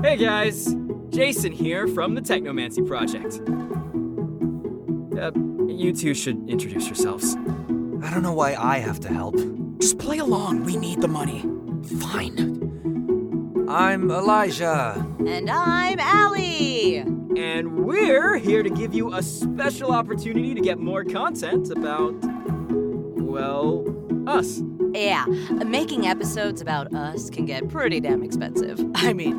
Hey guys, Jason here from the Technomancy Project. Uh, you two should introduce yourselves. I don't know why I have to help. Just play along. We need the money. Fine. I'm Elijah. And I'm Allie. And we're here to give you a special opportunity to get more content about, well, us. Yeah, making episodes about us can get pretty damn expensive. I mean,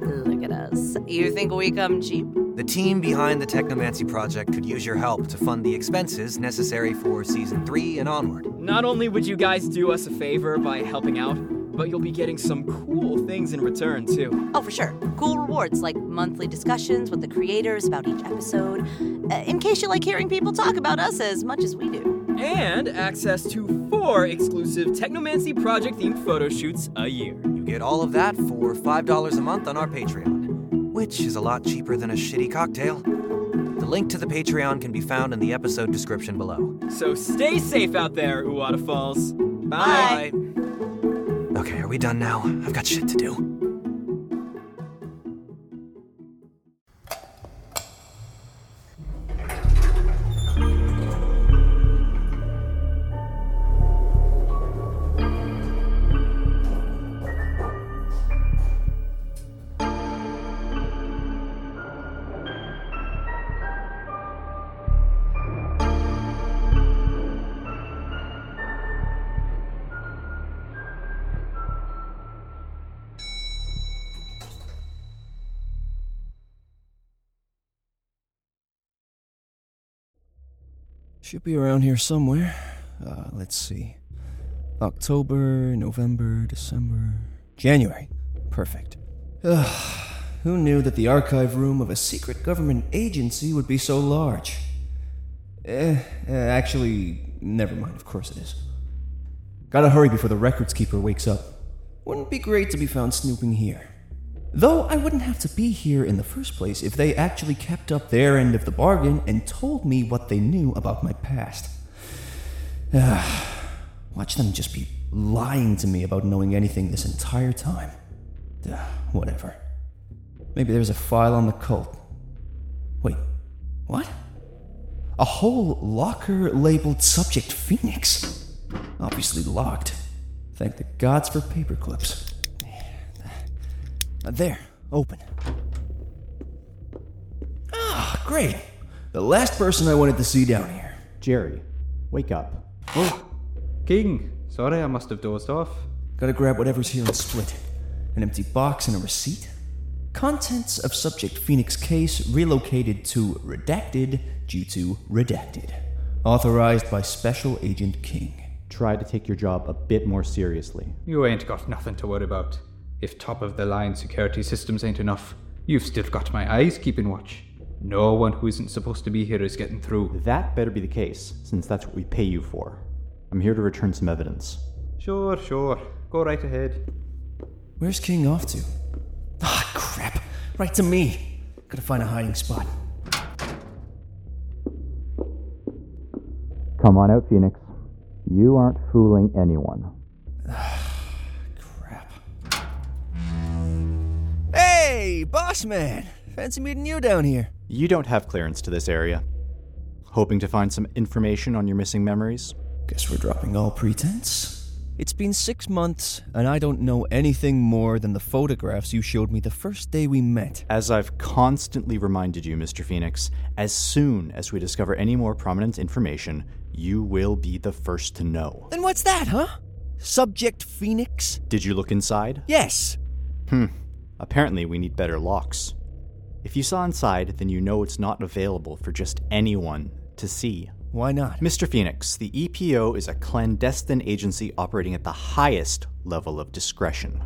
look at us. You think we come cheap? The team behind the Technomancy Project could use your help to fund the expenses necessary for season 3 and onward. Not only would you guys do us a favor by helping out, but you'll be getting some cool things in return, too. Oh, for sure. Cool rewards like monthly discussions with the creators about each episode, uh, in case you like hearing people talk about us as much as we do. And access to four exclusive Technomancy Project themed photo shoots a year. You get all of that for $5 a month on our Patreon, which is a lot cheaper than a shitty cocktail. The link to the Patreon can be found in the episode description below. So stay safe out there, Uwata Falls. Bye. Okay, are we done now? I've got shit to do. Should be around here somewhere. Uh, let's see. October, November, December, January. Perfect. Ugh, who knew that the archive room of a secret government agency would be so large? Eh, eh, actually, never mind, of course it is. Gotta hurry before the records keeper wakes up. Wouldn't be great to be found snooping here. Though I wouldn't have to be here in the first place if they actually kept up their end of the bargain and told me what they knew about my past. Ah, watch them just be lying to me about knowing anything this entire time. Ah, whatever. Maybe there's a file on the cult. Wait, what? A whole locker labeled Subject Phoenix. Obviously locked. Thank the gods for paperclips. There, open. Ah, great. The last person I wanted to see down here. Jerry, wake up. Oh, King. Sorry, I must have dozed off. Gotta grab whatever's here and split. An empty box and a receipt. Contents of Subject Phoenix case relocated to Redacted due to Redacted. Authorized by Special Agent King. Try to take your job a bit more seriously. You ain't got nothing to worry about. If top of the line security systems ain't enough, you've still got my eyes keeping watch. No one who isn't supposed to be here is getting through. That better be the case, since that's what we pay you for. I'm here to return some evidence. Sure, sure. Go right ahead. Where's King off to? Ah, crap. Right to me. Gotta find a hiding spot. Come on out, Phoenix. You aren't fooling anyone. Hey, boss man! Fancy meeting you down here. You don't have clearance to this area. Hoping to find some information on your missing memories? Guess we're dropping all pretense. It's been six months, and I don't know anything more than the photographs you showed me the first day we met. As I've constantly reminded you, Mr. Phoenix, as soon as we discover any more prominent information, you will be the first to know. Then what's that, huh? Subject Phoenix? Did you look inside? Yes. Hmm. Apparently, we need better locks. If you saw inside, then you know it's not available for just anyone to see. Why not? Mr. Phoenix, the EPO is a clandestine agency operating at the highest level of discretion.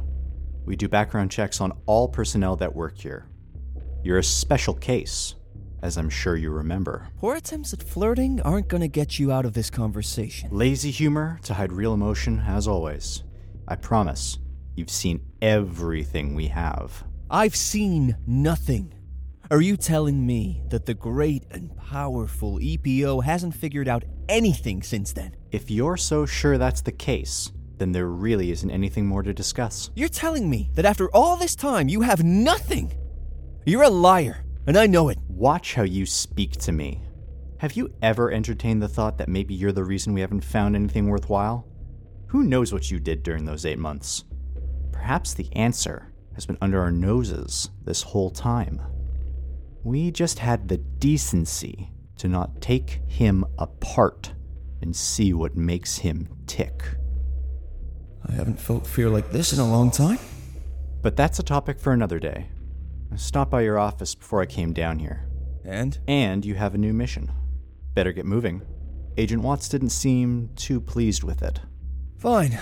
We do background checks on all personnel that work here. You're a special case, as I'm sure you remember. Poor attempts at flirting aren't gonna get you out of this conversation. Lazy humor to hide real emotion, as always. I promise, you've seen everything we have. I've seen nothing. Are you telling me that the great and powerful EPO hasn't figured out anything since then? If you're so sure that's the case, then there really isn't anything more to discuss. You're telling me that after all this time you have nothing? You're a liar, and I know it. Watch how you speak to me. Have you ever entertained the thought that maybe you're the reason we haven't found anything worthwhile? Who knows what you did during those eight months? Perhaps the answer has been under our noses this whole time. We just had the decency to not take him apart and see what makes him tick. I haven't felt fear like this in a long time. But that's a topic for another day. I stopped by your office before I came down here. And? And you have a new mission. Better get moving. Agent Watts didn't seem too pleased with it. Fine.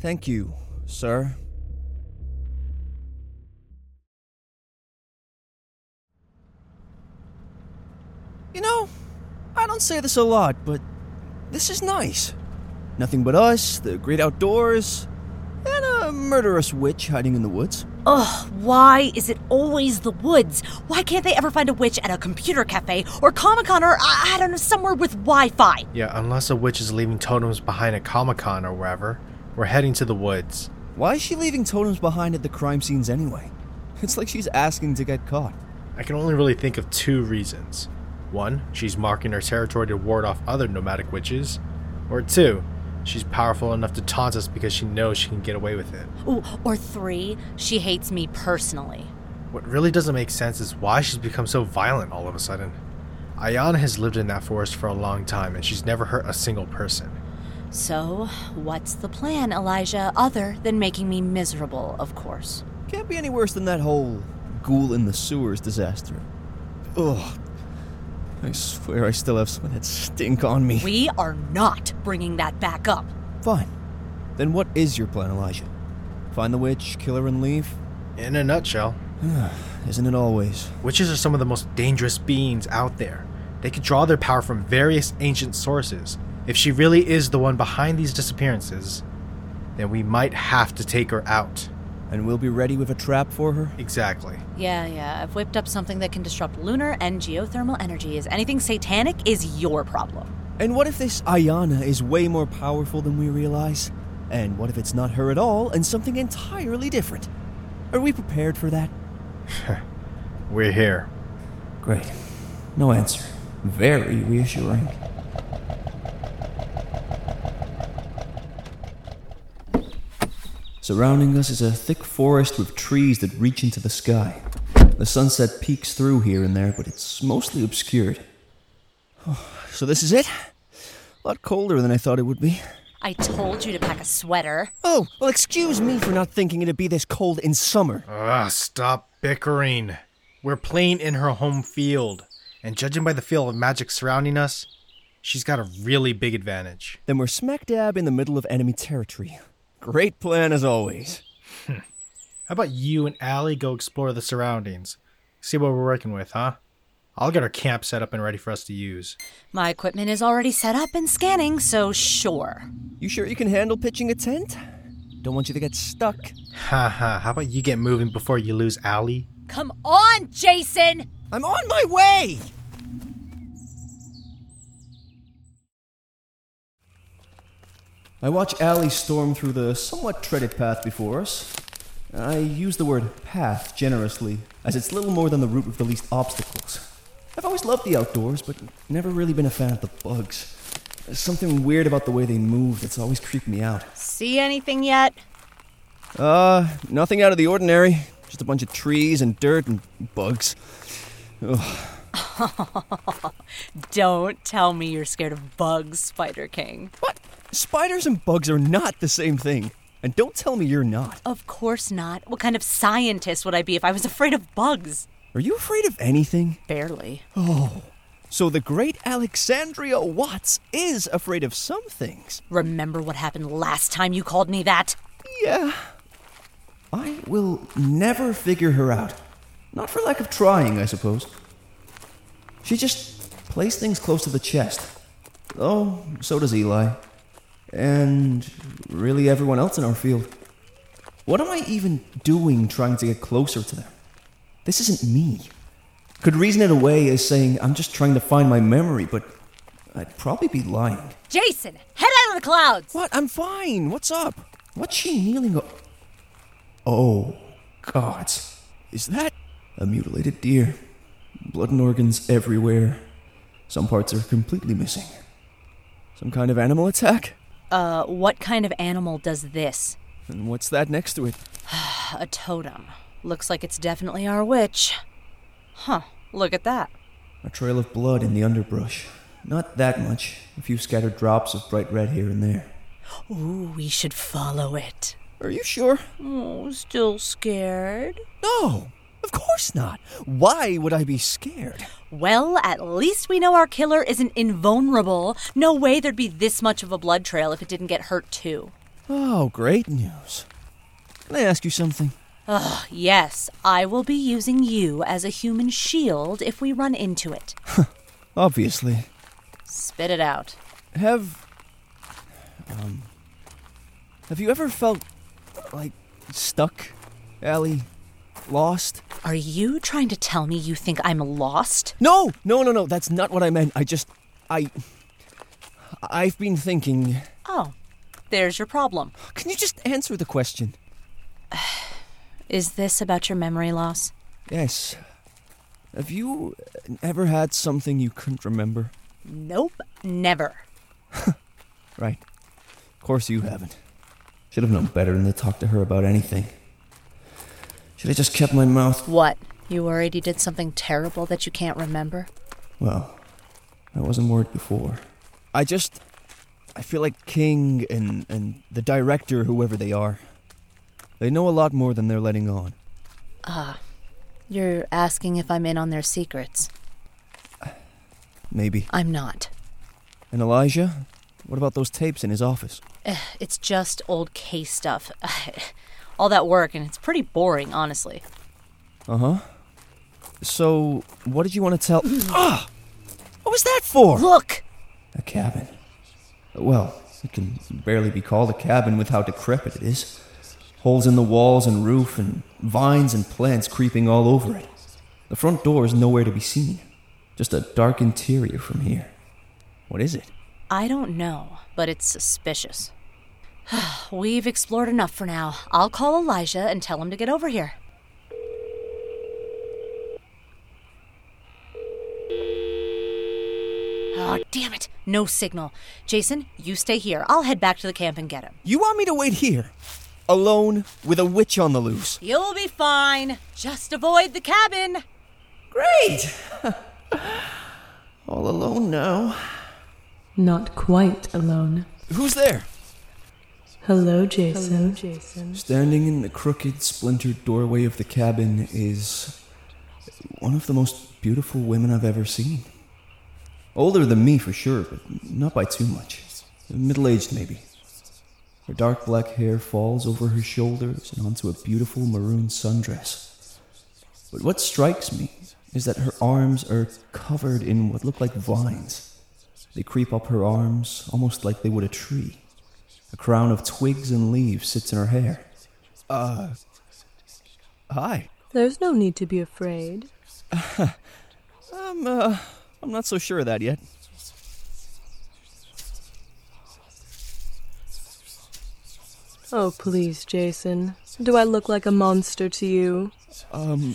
Thank you, sir. You know, I don't say this a lot, but this is nice. Nothing but us, the great outdoors, and a murderous witch hiding in the woods. Ugh, why is it always the woods? Why can't they ever find a witch at a computer cafe or Comic Con or, I, I don't know, somewhere with Wi Fi? Yeah, unless a witch is leaving totems behind at Comic Con or wherever, we're heading to the woods. Why is she leaving totems behind at the crime scenes anyway? It's like she's asking to get caught. I can only really think of two reasons. One, she's marking her territory to ward off other nomadic witches. Or two, she's powerful enough to taunt us because she knows she can get away with it. Ooh, or three, she hates me personally. What really doesn't make sense is why she's become so violent all of a sudden. Ayana has lived in that forest for a long time and she's never hurt a single person. So, what's the plan, Elijah, other than making me miserable, of course? Can't be any worse than that whole ghoul in the sewers disaster. Ugh. I swear I still have some of that stink on me. We are not bringing that back up. Fine. Then what is your plan, Elijah? Find the witch, kill her, and leave? In a nutshell, Isn't it always? witches are some of the most dangerous beings out there. They can draw their power from various ancient sources. If she really is the one behind these disappearances, then we might have to take her out. And we'll be ready with a trap for her? Exactly. Yeah, yeah, I've whipped up something that can disrupt lunar and geothermal energies. Anything satanic is your problem. And what if this Ayana is way more powerful than we realize? And what if it's not her at all and something entirely different? Are we prepared for that? We're here. Great. No answer. Very reassuring. Surrounding us is a thick forest with trees that reach into the sky. The sunset peeks through here and there, but it's mostly obscured. So this is it? A lot colder than I thought it would be. I told you to pack a sweater. Oh, well, excuse me for not thinking it'd be this cold in summer. Ah, stop bickering. We're playing in her home field, and judging by the feel of magic surrounding us, she's got a really big advantage. Then we're smack dab in the middle of enemy territory. Great plan as always. How about you and Allie go explore the surroundings? See what we're working with, huh? I'll get our camp set up and ready for us to use. My equipment is already set up and scanning, so sure. You sure you can handle pitching a tent? Don't want you to get stuck. Haha, how about you get moving before you lose Allie? Come on, Jason! I'm on my way! I watch Allie storm through the somewhat treaded path before us. I use the word path generously, as it's little more than the route with the least obstacles. I've always loved the outdoors, but never really been a fan of the bugs. There's something weird about the way they move that's always creeped me out. See anything yet? Uh, nothing out of the ordinary. Just a bunch of trees and dirt and bugs. Ugh. Don't tell me you're scared of bugs, Spider King. What? Spiders and bugs are not the same thing. And don't tell me you're not. Of course not. What kind of scientist would I be if I was afraid of bugs? Are you afraid of anything? Barely. Oh. So the great Alexandria Watts is afraid of some things. Remember what happened last time you called me that? Yeah. I will never figure her out. Not for lack of trying, I suppose. She just plays things close to the chest. Oh, so does Eli. And really everyone else in our field. What am I even doing trying to get closer to them? This isn't me. Could reason it away as saying I'm just trying to find my memory, but I'd probably be lying. Jason, head out of the clouds. What? I'm fine. What's up? What's she kneeling o- Oh, gods. Is that a mutilated deer? Blood and organs everywhere. Some parts are completely missing. Some kind of animal attack? Uh, what kind of animal does this? And what's that next to it? A totem. Looks like it's definitely our witch. Huh, look at that. A trail of blood in the underbrush. Not that much. A few scattered drops of bright red here and there. Ooh, we should follow it. Are you sure? Oh, still scared? No, of course not. Why would I be scared? Well, at least we know our killer isn't invulnerable. No way there'd be this much of a blood trail if it didn't get hurt too. Oh, great news. Can I ask you something? Ugh, yes, I will be using you as a human shield if we run into it. Obviously. Spit it out. Have. Um. Have you ever felt. like. stuck? Allie? Lost? Are you trying to tell me you think I'm lost? No! No, no, no, that's not what I meant. I just. I. I've been thinking. Oh, there's your problem. Can you just answer the question? Is this about your memory loss? Yes. Have you ever had something you couldn't remember? Nope, never. Right. Of course you haven't. Should have known better than to talk to her about anything. Should have just kept my mouth. What? You worried you did something terrible that you can't remember? Well, I wasn't worried before. I just. I feel like King and, and the director, whoever they are, they know a lot more than they're letting on. Ah, you're asking if I'm in on their secrets. Maybe. I'm not. And Elijah? What about those tapes in his office? Eh, It's just old case stuff. All that work, and it's pretty boring, honestly. Uh huh. So, what did you want to tell. ah! What was that for? Look! A cabin. Well, it can barely be called a cabin with how decrepit it is. Holes in the walls and roof, and vines and plants creeping all over it. The front door is nowhere to be seen. Just a dark interior from here. What is it? I don't know, but it's suspicious. We've explored enough for now. I'll call Elijah and tell him to get over here. Oh, damn it. No signal. Jason, you stay here. I'll head back to the camp and get him. You want me to wait here? Alone with a witch on the loose? You'll be fine. Just avoid the cabin. Great! All alone now. Not quite alone. Who's there? Hello, Jason. Standing in the crooked, splintered doorway of the cabin is one of the most beautiful women I've ever seen. Older than me for sure, but not by too much. Middle aged, maybe. Her dark black hair falls over her shoulders and onto a beautiful maroon sundress. But what strikes me is that her arms are covered in what look like vines. They creep up her arms almost like they would a tree. A crown of twigs and leaves sits in her hair. Uh. Hi. There's no need to be afraid. I'm, uh. I'm not so sure of that yet. Oh, please, Jason. Do I look like a monster to you? Um.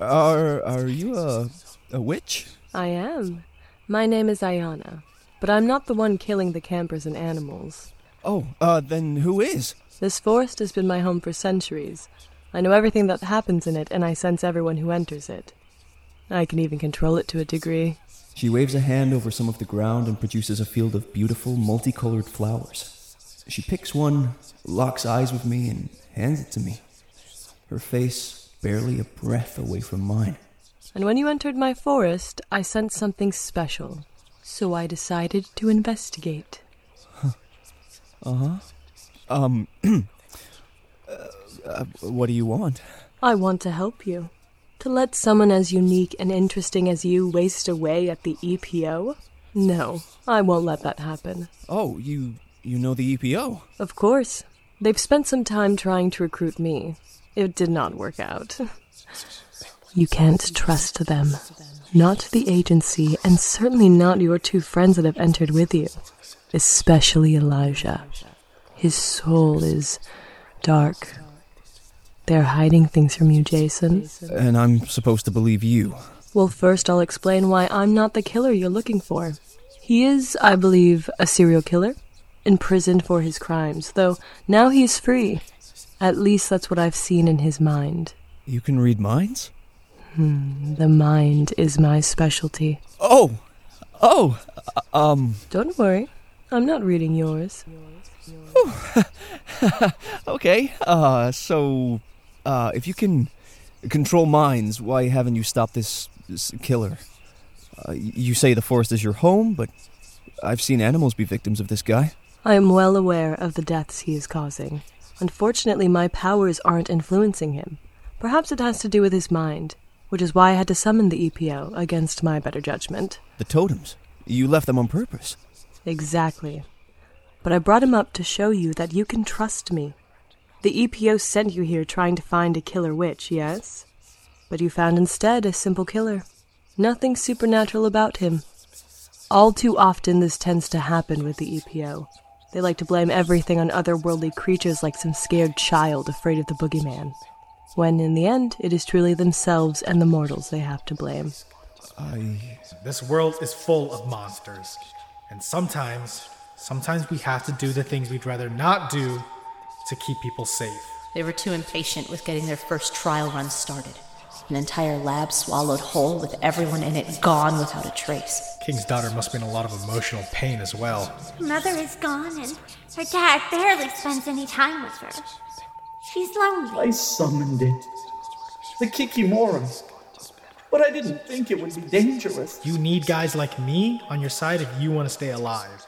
Are. Are you a. a witch? I am. My name is Ayana, but I'm not the one killing the campers and animals. Oh, uh, then who is? This forest has been my home for centuries. I know everything that happens in it, and I sense everyone who enters it. I can even control it to a degree. She waves a hand over some of the ground and produces a field of beautiful, multicolored flowers. She picks one, locks eyes with me, and hands it to me. Her face barely a breath away from mine. And when you entered my forest, I sensed something special. So I decided to investigate. Uh huh. Um. uh, uh, what do you want? I want to help you. To let someone as unique and interesting as you waste away at the EPO? No, I won't let that happen. Oh, you. you know the EPO? Of course. They've spent some time trying to recruit me. It did not work out. You can't trust them. Not the agency, and certainly not your two friends that have entered with you. especially Elijah. His soul is dark. They're hiding things from you, Jason. And I'm supposed to believe you. Well, first I'll explain why I'm not the killer you're looking for. He is, I believe, a serial killer, imprisoned for his crimes, though now he's free. At least that's what I've seen in his mind. You can read minds? Hmm, the mind is my specialty. Oh! Oh! uh, Um. Don't worry, I'm not reading yours. okay, uh, so. Uh, if you can control minds, why haven't you stopped this, this killer? Uh, you say the forest is your home, but I've seen animals be victims of this guy. I am well aware of the deaths he is causing. Unfortunately, my powers aren't influencing him. Perhaps it has to do with his mind, which is why I had to summon the EPO against my better judgment. The totems. You left them on purpose. Exactly. But I brought him up to show you that you can trust me. The EPO sent you here trying to find a killer witch, yes? But you found instead a simple killer. Nothing supernatural about him. All too often, this tends to happen with the EPO. They like to blame everything on otherworldly creatures like some scared child afraid of the boogeyman. When in the end, it is truly themselves and the mortals they have to blame. I. This world is full of monsters. And sometimes, sometimes we have to do the things we'd rather not do to keep people safe. They were too impatient with getting their first trial run started. An entire lab swallowed whole with everyone in it gone without a trace. King's daughter must be in a lot of emotional pain as well. Mother is gone, and her dad barely spends any time with her. She's lonely. I summoned it. The Kikimora. But I didn't think it would be dangerous. You need guys like me on your side if you want to stay alive.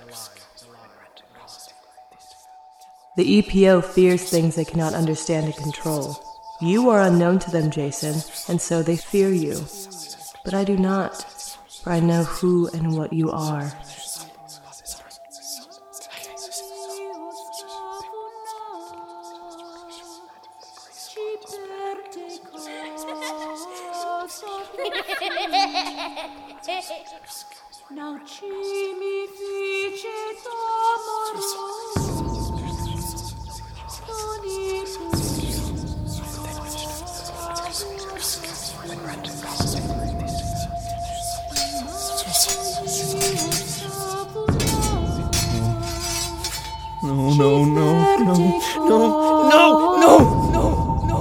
The EPO fears things they cannot understand and control. You are unknown to them, Jason, and so they fear you. But I do not, for I know who and what you are. No, no, no, no, no, no, no, no, no.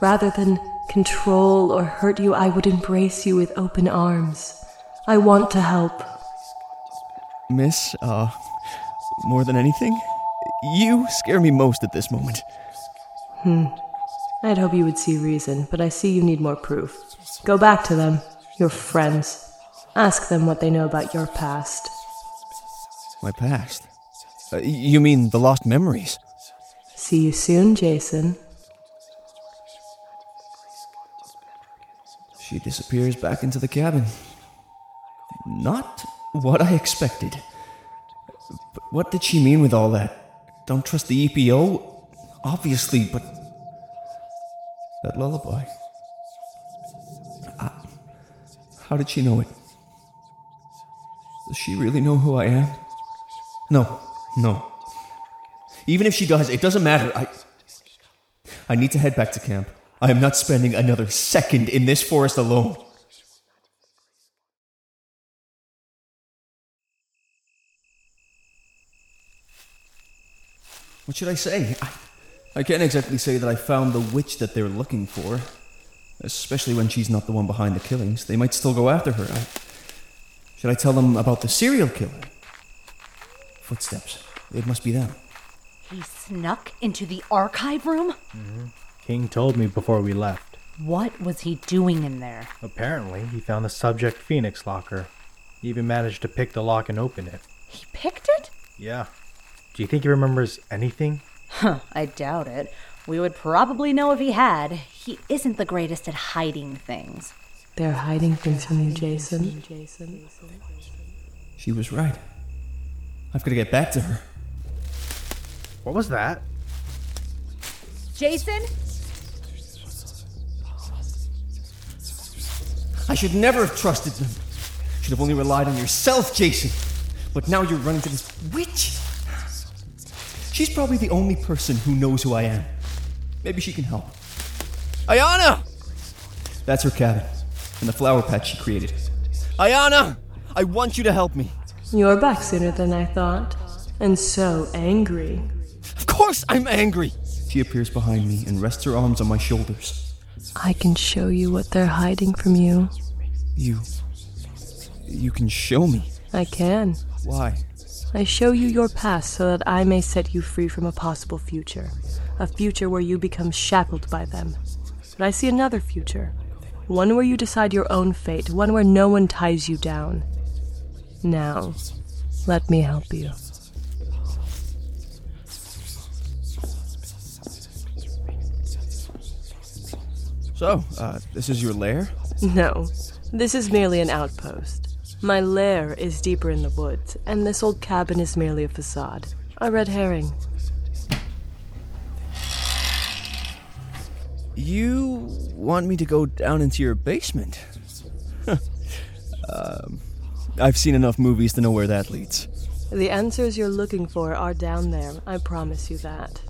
Rather than control or hurt you, I would embrace you with open arms. I want to help. Miss, uh, more than anything, you scare me most at this moment. Hmm. I'd hope you would see reason, but I see you need more proof. Go back to them, your friends. Ask them what they know about your past. My past. Uh, you mean the lost memories? See you soon, Jason. She disappears back into the cabin. Not what I expected. But what did she mean with all that? Don't trust the EPO? Obviously, but. That lullaby. Uh, how did she know it? Does she really know who I am? No, no. Even if she does, it doesn't matter. I. I need to head back to camp. I am not spending another second in this forest alone. What should I say? I, I can't exactly say that I found the witch that they're looking for. Especially when she's not the one behind the killings. They might still go after her. I, should I tell them about the serial killer? Footsteps. It must be them. He snuck into the archive room? Mm-hmm. King told me before we left. What was he doing in there? Apparently, he found the subject Phoenix locker. He even managed to pick the lock and open it. He picked it? Yeah. Do you think he remembers anything? Huh, I doubt it. We would probably know if he had. He isn't the greatest at hiding things. They're hiding things from you, Jason. She was right. I've got to get back to her. What was that? Jason? I should never have trusted them. Should have only relied on yourself, Jason. But now you're running to this witch. She's probably the only person who knows who I am. Maybe she can help. Ayana! That's her cabin, and the flower patch she created. Ayana! I want you to help me. You're back sooner than I thought. And so angry. Of course I'm angry! She appears behind me and rests her arms on my shoulders. I can show you what they're hiding from you. You. You can show me. I can. Why? I show you your past so that I may set you free from a possible future. A future where you become shackled by them. But I see another future. One where you decide your own fate, one where no one ties you down. Now, let me help you. So, uh, this is your lair? No, this is merely an outpost. My lair is deeper in the woods, and this old cabin is merely a facade. A red herring. You want me to go down into your basement? um, I've seen enough movies to know where that leads. The answers you're looking for are down there, I promise you that.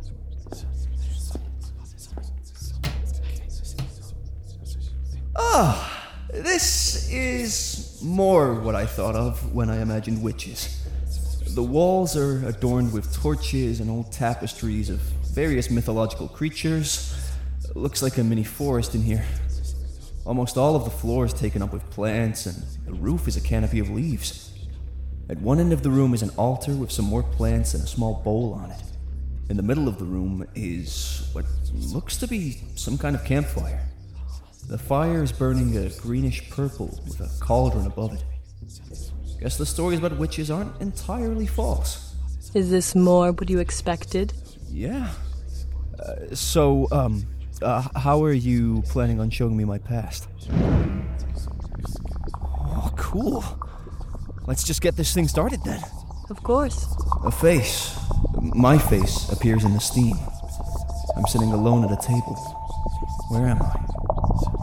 Ah, this is more what I thought of when I imagined witches. The walls are adorned with torches and old tapestries of various mythological creatures. Looks like a mini forest in here. Almost all of the floor is taken up with plants, and the roof is a canopy of leaves. At one end of the room is an altar with some more plants and a small bowl on it. In the middle of the room is what looks to be some kind of campfire. The fire is burning a greenish purple with a cauldron above it. Guess the stories about witches aren't entirely false. Is this more what you expected? Yeah. Uh, so, um, uh, how are you planning on showing me my past? Oh, cool. Let's just get this thing started then. Of course. A face, my face, appears in the steam. I'm sitting alone at a table. Where am I?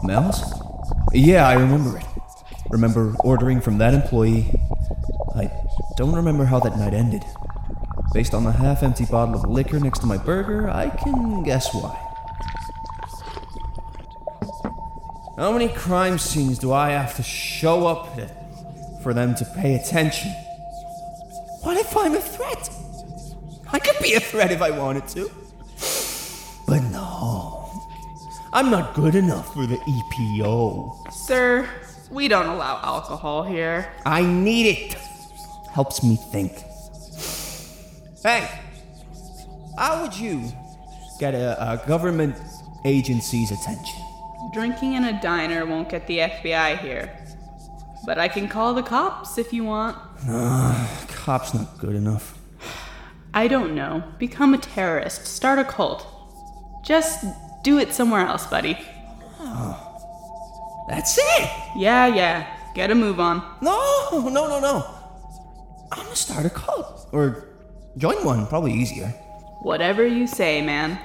Mel's? Yeah, I remember it. Remember ordering from that employee. I don't remember how that night ended. Based on the half empty bottle of liquor next to my burger, I can guess why. How many crime scenes do I have to show up at for them to pay attention? What if I'm a threat? I could be a threat if I wanted to. But no. I'm not good enough for the EPO. Sir, we don't allow alcohol here. I need it. Helps me think. Hey, how would you get a, a government agency's attention? Drinking in a diner won't get the FBI here. But I can call the cops if you want. Nah, cop's not good enough. I don't know. Become a terrorist. Start a cult. Just do it somewhere else, buddy. Ah, that's it. Yeah, yeah. Get a move on. No, no, no, no. I'm gonna start a cult or join one. Probably easier. Whatever you say, man.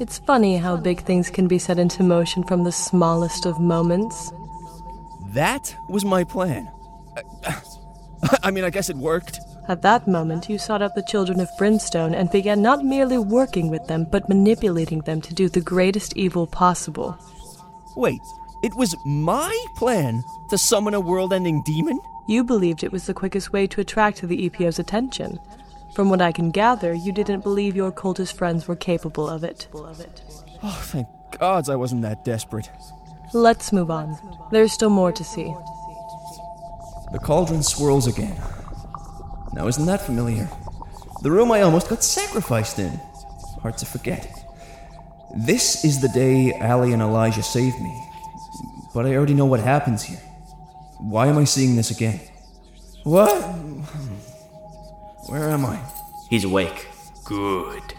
It's funny how big things can be set into motion from the smallest of moments. That was my plan. I mean, I guess it worked. At that moment, you sought out the children of Brimstone and began not merely working with them, but manipulating them to do the greatest evil possible. Wait, it was my plan to summon a world ending demon? You believed it was the quickest way to attract the EPO's attention. From what I can gather, you didn't believe your cultist friends were capable of it. Oh, thank gods I wasn't that desperate. Let's move on. There's still more to see. The cauldron swirls again. Now, isn't that familiar? The room I almost got sacrificed in. Hard to forget. This is the day Allie and Elijah saved me. But I already know what happens here. Why am I seeing this again? What? Where am I? He's awake. Good.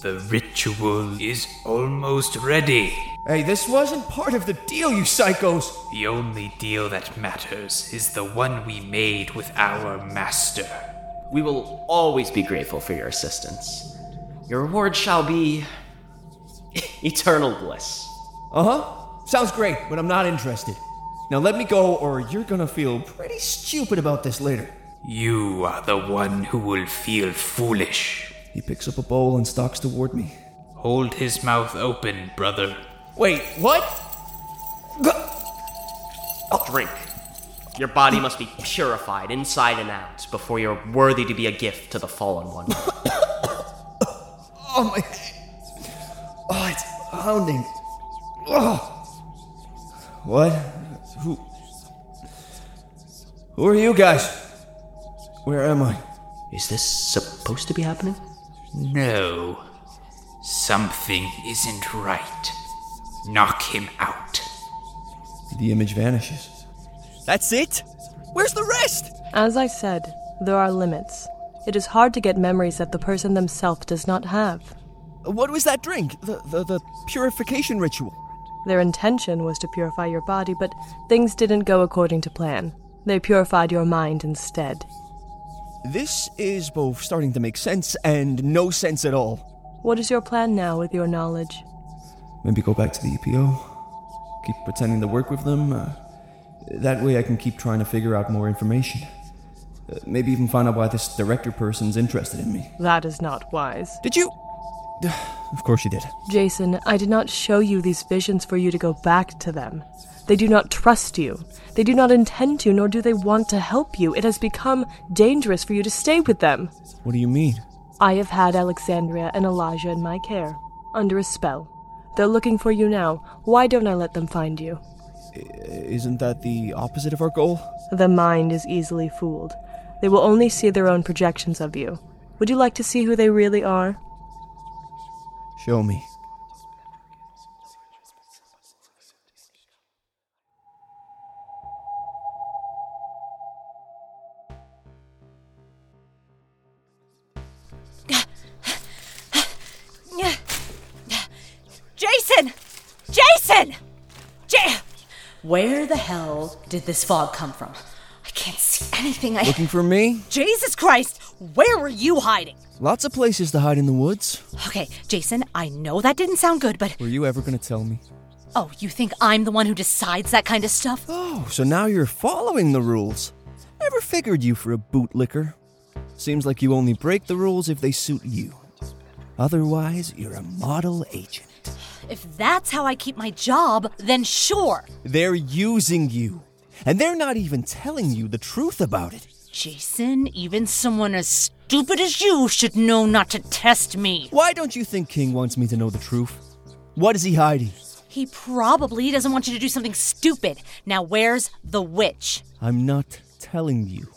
The ritual is almost ready. Hey, this wasn't part of the deal, you psychos! The only deal that matters is the one we made with our master. We will always be grateful for your assistance. Your reward shall be. eternal bliss. Uh huh. Sounds great, but I'm not interested. Now let me go, or you're gonna feel pretty stupid about this later. You are the one who will feel foolish. He picks up a bowl and stalks toward me. Hold his mouth open, brother. Wait, what? Drink. Your body must be purified inside and out before you're worthy to be a gift to the fallen one. Oh, my head. Oh, it's pounding. Oh. What? Who? Who are you guys? Where am I? Is this supposed to be happening? No. Something isn't right. Knock him out. The image vanishes. That's it? Where's the rest? As I said, there are limits. It is hard to get memories that the person themselves does not have. What was that drink? The, the, the purification ritual. Their intention was to purify your body, but things didn't go according to plan. They purified your mind instead. This is both starting to make sense and no sense at all. What is your plan now with your knowledge? Maybe go back to the EPO. Keep pretending to work with them. Uh, that way I can keep trying to figure out more information. Uh, maybe even find out why this director person's interested in me. That is not wise. Did you? Of course you did. Jason, I did not show you these visions for you to go back to them. They do not trust you. They do not intend to, nor do they want to help you. It has become dangerous for you to stay with them. What do you mean? I have had Alexandria and Elijah in my care, under a spell. They're looking for you now. Why don't I let them find you? Isn't that the opposite of our goal? The mind is easily fooled. They will only see their own projections of you. Would you like to see who they really are? Show me. Did this fog come from? I can't see anything. I. Looking for me? Jesus Christ! Where were you hiding? Lots of places to hide in the woods. Okay, Jason, I know that didn't sound good, but. Were you ever gonna tell me? Oh, you think I'm the one who decides that kind of stuff? Oh, so now you're following the rules. Never figured you for a bootlicker. Seems like you only break the rules if they suit you. Otherwise, you're a model agent. If that's how I keep my job, then sure. They're using you. And they're not even telling you the truth about it. Jason, even someone as stupid as you should know not to test me. Why don't you think King wants me to know the truth? What is he hiding? He probably doesn't want you to do something stupid. Now, where's the witch? I'm not telling you.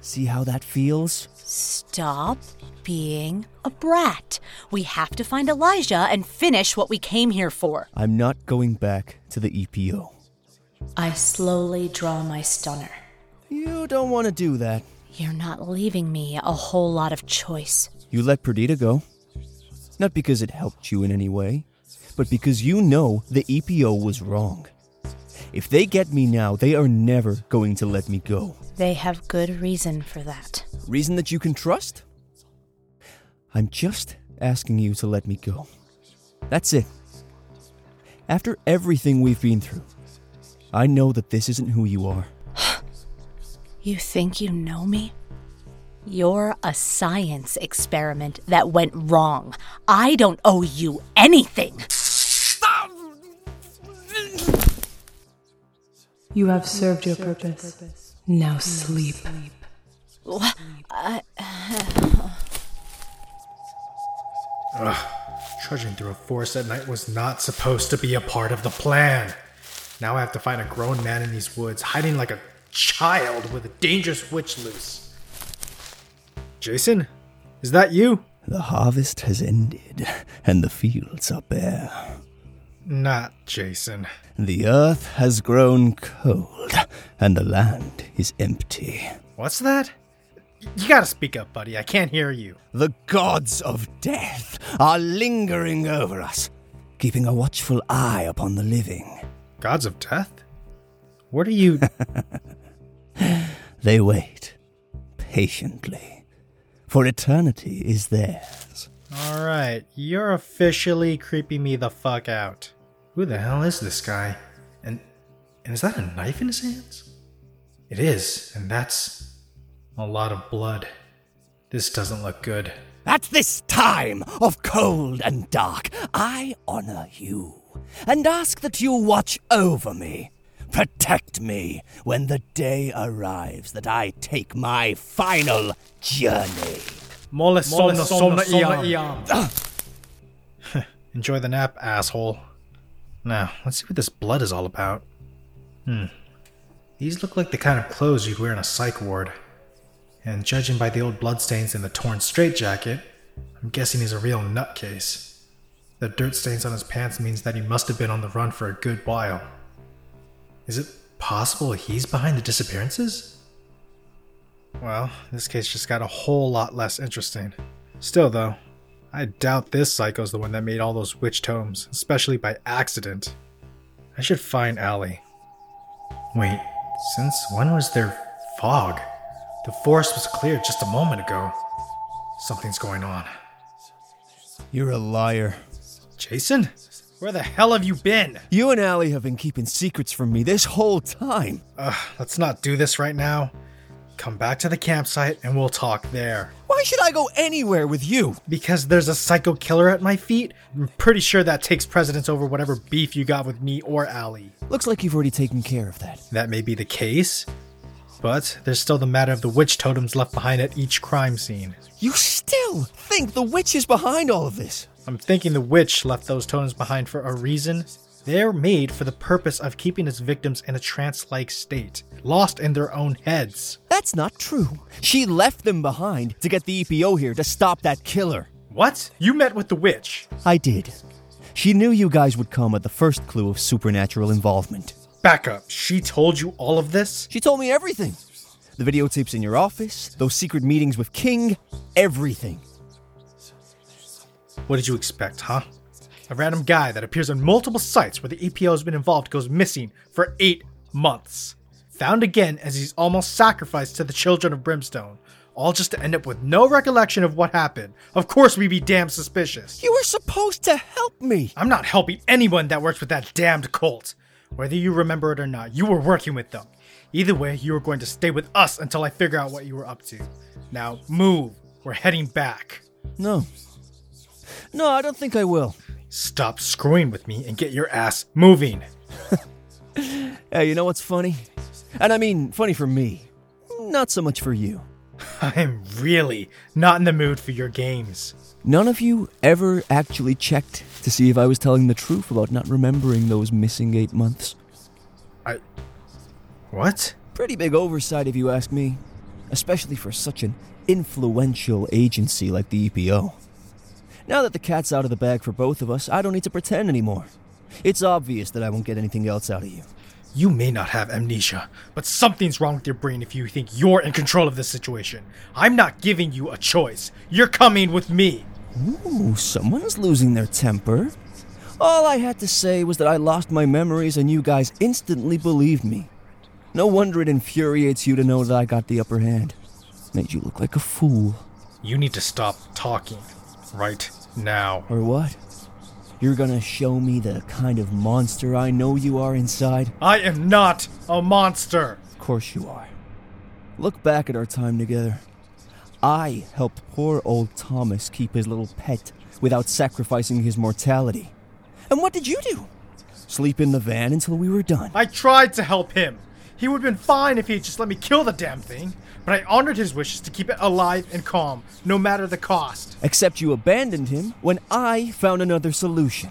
See how that feels? Stop being a brat. We have to find Elijah and finish what we came here for. I'm not going back to the EPO. I slowly draw my stunner. You don't want to do that. You're not leaving me a whole lot of choice. You let Perdita go. Not because it helped you in any way, but because you know the EPO was wrong. If they get me now, they are never going to let me go. They have good reason for that. Reason that you can trust? I'm just asking you to let me go. That's it. After everything we've been through, I know that this isn't who you are. You think you know me? You're a science experiment that went wrong. I don't owe you anything. You have served your purpose. Now sleep. Wha- I- Ugh. Trudging through a forest at night was not supposed to be a part of the plan. Now I have to find a grown man in these woods, hiding like a child with a dangerous witch loose. Jason? Is that you? The harvest has ended, and the fields are bare. Not Jason. The earth has grown cold, and the land is empty. What's that? You gotta speak up, buddy. I can't hear you. The gods of death are lingering over us, keeping a watchful eye upon the living. Gods of death? What are you. They wait patiently, for eternity is theirs. Alright, you're officially creeping me the fuck out. Who the hell is this guy? And And is that a knife in his hands? It is, and that's a lot of blood. This doesn't look good. At this time of cold and dark, I honor you and ask that you watch over me. Protect me when the day arrives that I take my final journey. Mole somno somna somna iam. Enjoy the nap, asshole. Now, let's see what this blood is all about. Hmm. These look like the kind of clothes you'd wear in a psych ward. And judging by the old bloodstains in the torn straitjacket, I'm guessing he's a real nutcase. The dirt stains on his pants means that he must have been on the run for a good while. Is it possible he's behind the disappearances? Well, this case just got a whole lot less interesting. Still, though, I doubt this psycho's the one that made all those witch tomes, especially by accident. I should find Allie. Wait, since when was there fog? The forest was clear just a moment ago. Something's going on. You're a liar. Jason? Where the hell have you been? You and Allie have been keeping secrets from me this whole time. Ugh, let's not do this right now. Come back to the campsite and we'll talk there. Why should I go anywhere with you? Because there's a psycho killer at my feet. I'm pretty sure that takes precedence over whatever beef you got with me or Allie. Looks like you've already taken care of that. That may be the case, but there's still the matter of the witch totems left behind at each crime scene. You still think the witch is behind all of this? I'm thinking the witch left those totems behind for a reason. They're made for the purpose of keeping its victims in a trance like state, lost in their own heads. That's not true. She left them behind to get the EPO here to stop that killer. What? You met with the witch? I did. She knew you guys would come at the first clue of supernatural involvement. Back up. She told you all of this? She told me everything. The videotapes in your office, those secret meetings with King, everything. What did you expect, huh? A random guy that appears on multiple sites where the EPO has been involved goes missing for eight months. Found again as he's almost sacrificed to the children of Brimstone. All just to end up with no recollection of what happened. Of course, we'd be damn suspicious. You were supposed to help me. I'm not helping anyone that works with that damned cult. Whether you remember it or not, you were working with them. Either way, you are going to stay with us until I figure out what you were up to. Now, move. We're heading back. No. No, I don't think I will. Stop screwing with me and get your ass moving. Hey, you know what's funny? And I mean, funny for me. Not so much for you. I'm really not in the mood for your games. None of you ever actually checked to see if I was telling the truth about not remembering those missing eight months. I. What? Pretty big oversight, if you ask me. Especially for such an influential agency like the EPO. Now that the cat's out of the bag for both of us, I don't need to pretend anymore. It's obvious that I won't get anything else out of you. You may not have amnesia, but something's wrong with your brain if you think you're in control of this situation. I'm not giving you a choice. You're coming with me. Ooh, someone's losing their temper. All I had to say was that I lost my memories and you guys instantly believed me. No wonder it infuriates you to know that I got the upper hand. Made you look like a fool. You need to stop talking. Right now. Or what? You're gonna show me the kind of monster I know you are inside? I am not a monster. Of course you are. Look back at our time together. I helped poor old Thomas keep his little pet without sacrificing his mortality. And what did you do? Sleep in the van until we were done. I tried to help him. He would have been fine if he had just let me kill the damn thing, but I honored his wishes to keep it alive and calm, no matter the cost. Except you abandoned him when I found another solution.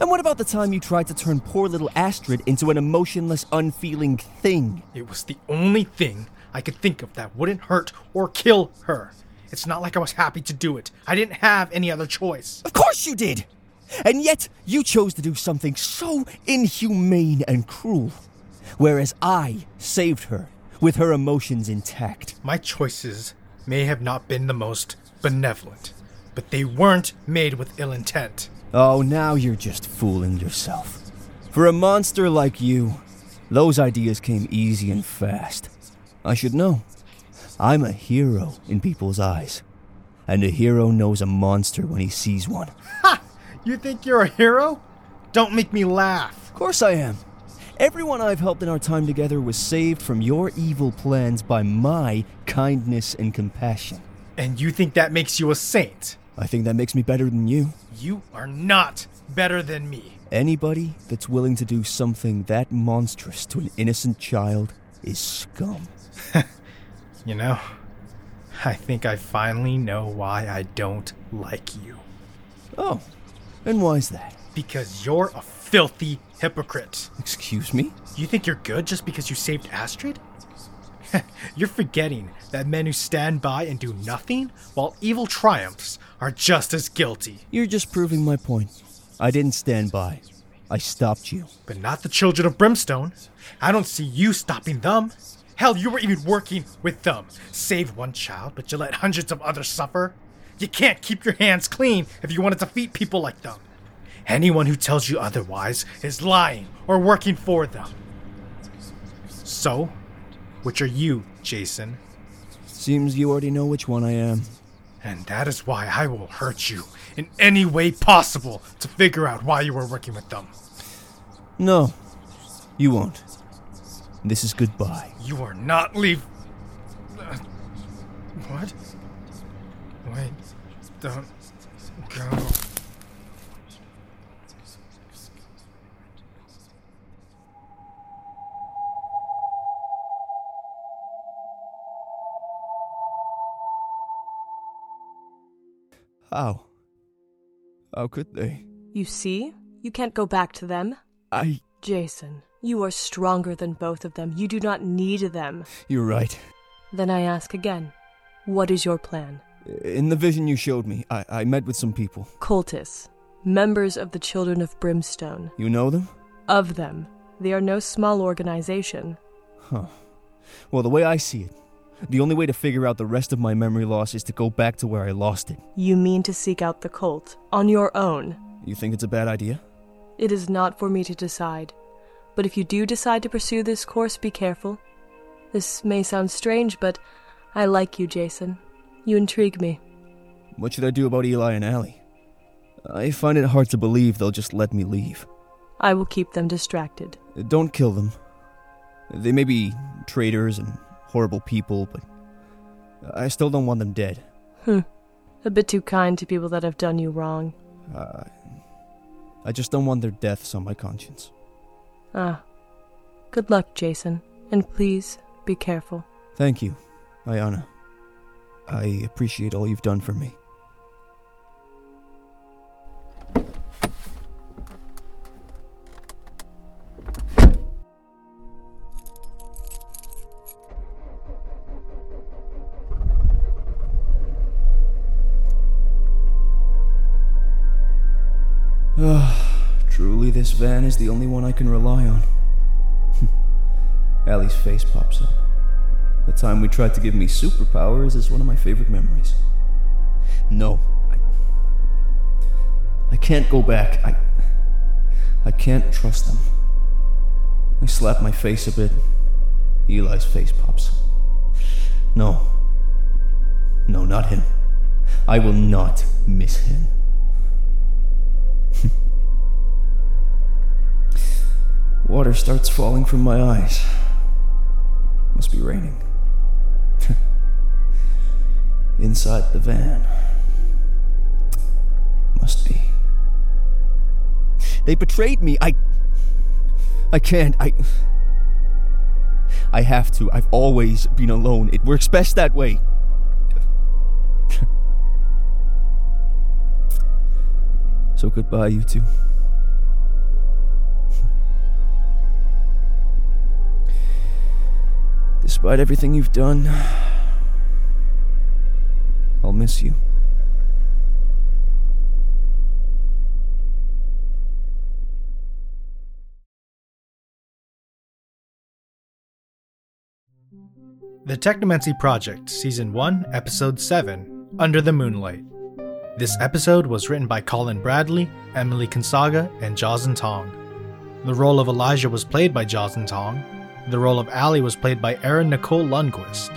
And what about the time you tried to turn poor little Astrid into an emotionless, unfeeling thing? It was the only thing I could think of that wouldn't hurt or kill her. It's not like I was happy to do it. I didn't have any other choice. Of course you did! And yet, you chose to do something so inhumane and cruel. Whereas I saved her with her emotions intact. My choices may have not been the most benevolent, but they weren't made with ill intent. Oh, now you're just fooling yourself. For a monster like you, those ideas came easy and fast. I should know. I'm a hero in people's eyes. And a hero knows a monster when he sees one. Ha! You think you're a hero? Don't make me laugh. Of course I am. Everyone I've helped in our time together was saved from your evil plans by my kindness and compassion. And you think that makes you a saint? I think that makes me better than you. You are not better than me. Anybody that's willing to do something that monstrous to an innocent child is scum. You know, I think I finally know why I don't like you. Oh, and why's that? Because you're a filthy hypocrite. Excuse me? You think you're good just because you saved Astrid? you're forgetting that men who stand by and do nothing while evil triumphs are just as guilty. You're just proving my point. I didn't stand by. I stopped you. But not the children of Brimstone. I don't see you stopping them. Hell, you were even working with them. Save one child, but you let hundreds of others suffer. You can't keep your hands clean if you want to defeat people like them. Anyone who tells you otherwise is lying or working for them. So, which are you, Jason? Seems you already know which one I am. And that is why I will hurt you in any way possible to figure out why you were working with them. No, you won't. This is goodbye. You are not leave. Uh, what? Wait, don't go. How? How could they? You see? You can't go back to them. I. Jason, you are stronger than both of them. You do not need them. You're right. Then I ask again what is your plan? In the vision you showed me, I, I met with some people. Cultists, members of the Children of Brimstone. You know them? Of them. They are no small organization. Huh. Well, the way I see it, the only way to figure out the rest of my memory loss is to go back to where I lost it. You mean to seek out the cult on your own? You think it's a bad idea? It is not for me to decide. But if you do decide to pursue this course, be careful. This may sound strange, but I like you, Jason. You intrigue me. What should I do about Eli and Allie? I find it hard to believe they'll just let me leave. I will keep them distracted. Don't kill them. They may be traitors and horrible people, but I still don't want them dead. Hmm. A bit too kind to people that have done you wrong. Uh, I just don't want their deaths on my conscience. Ah. Good luck, Jason. And please, be careful. Thank you, Ayana. I appreciate all you've done for me. This van is the only one I can rely on. Allie's face pops up. The time we tried to give me superpowers is one of my favorite memories. No, I, I can't go back. I, I can't trust them. I slap my face a bit. Eli's face pops up. No. No, not him. I will not miss him. Water starts falling from my eyes. Must be raining. Inside the van. Must be. They betrayed me. I. I can't. I. I have to. I've always been alone. It works best that way. so goodbye, you two. Despite everything you've done, I'll miss you. The Technomancy Project, Season 1, Episode 7 Under the Moonlight. This episode was written by Colin Bradley, Emily Consaga, and Josdon Thong. The role of Elijah was played by Josdon Thong. The role of Allie was played by Erin Nicole Lundquist.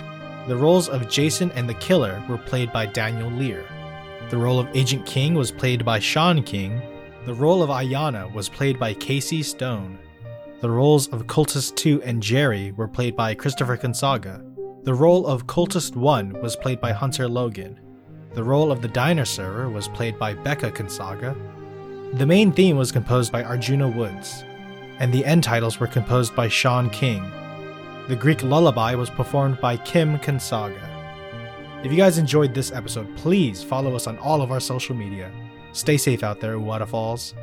The roles of Jason and the Killer were played by Daniel Lear. The role of Agent King was played by Sean King. The role of Ayana was played by KC Stone. The roles of Cultist 2 and Jerry were played by Christopher Consaga. The role of Cultist 1 was played by Hunter Logan. The role of the Diner Server was played by Becca Consaga. The main theme was composed by Arjuna Woods, and the end titles were composed by Sean King. The Greek lullaby was performed by Kim Consaga. If you guys enjoyed this episode, please follow us on all of our social media. Stay safe out there, Waterfalls.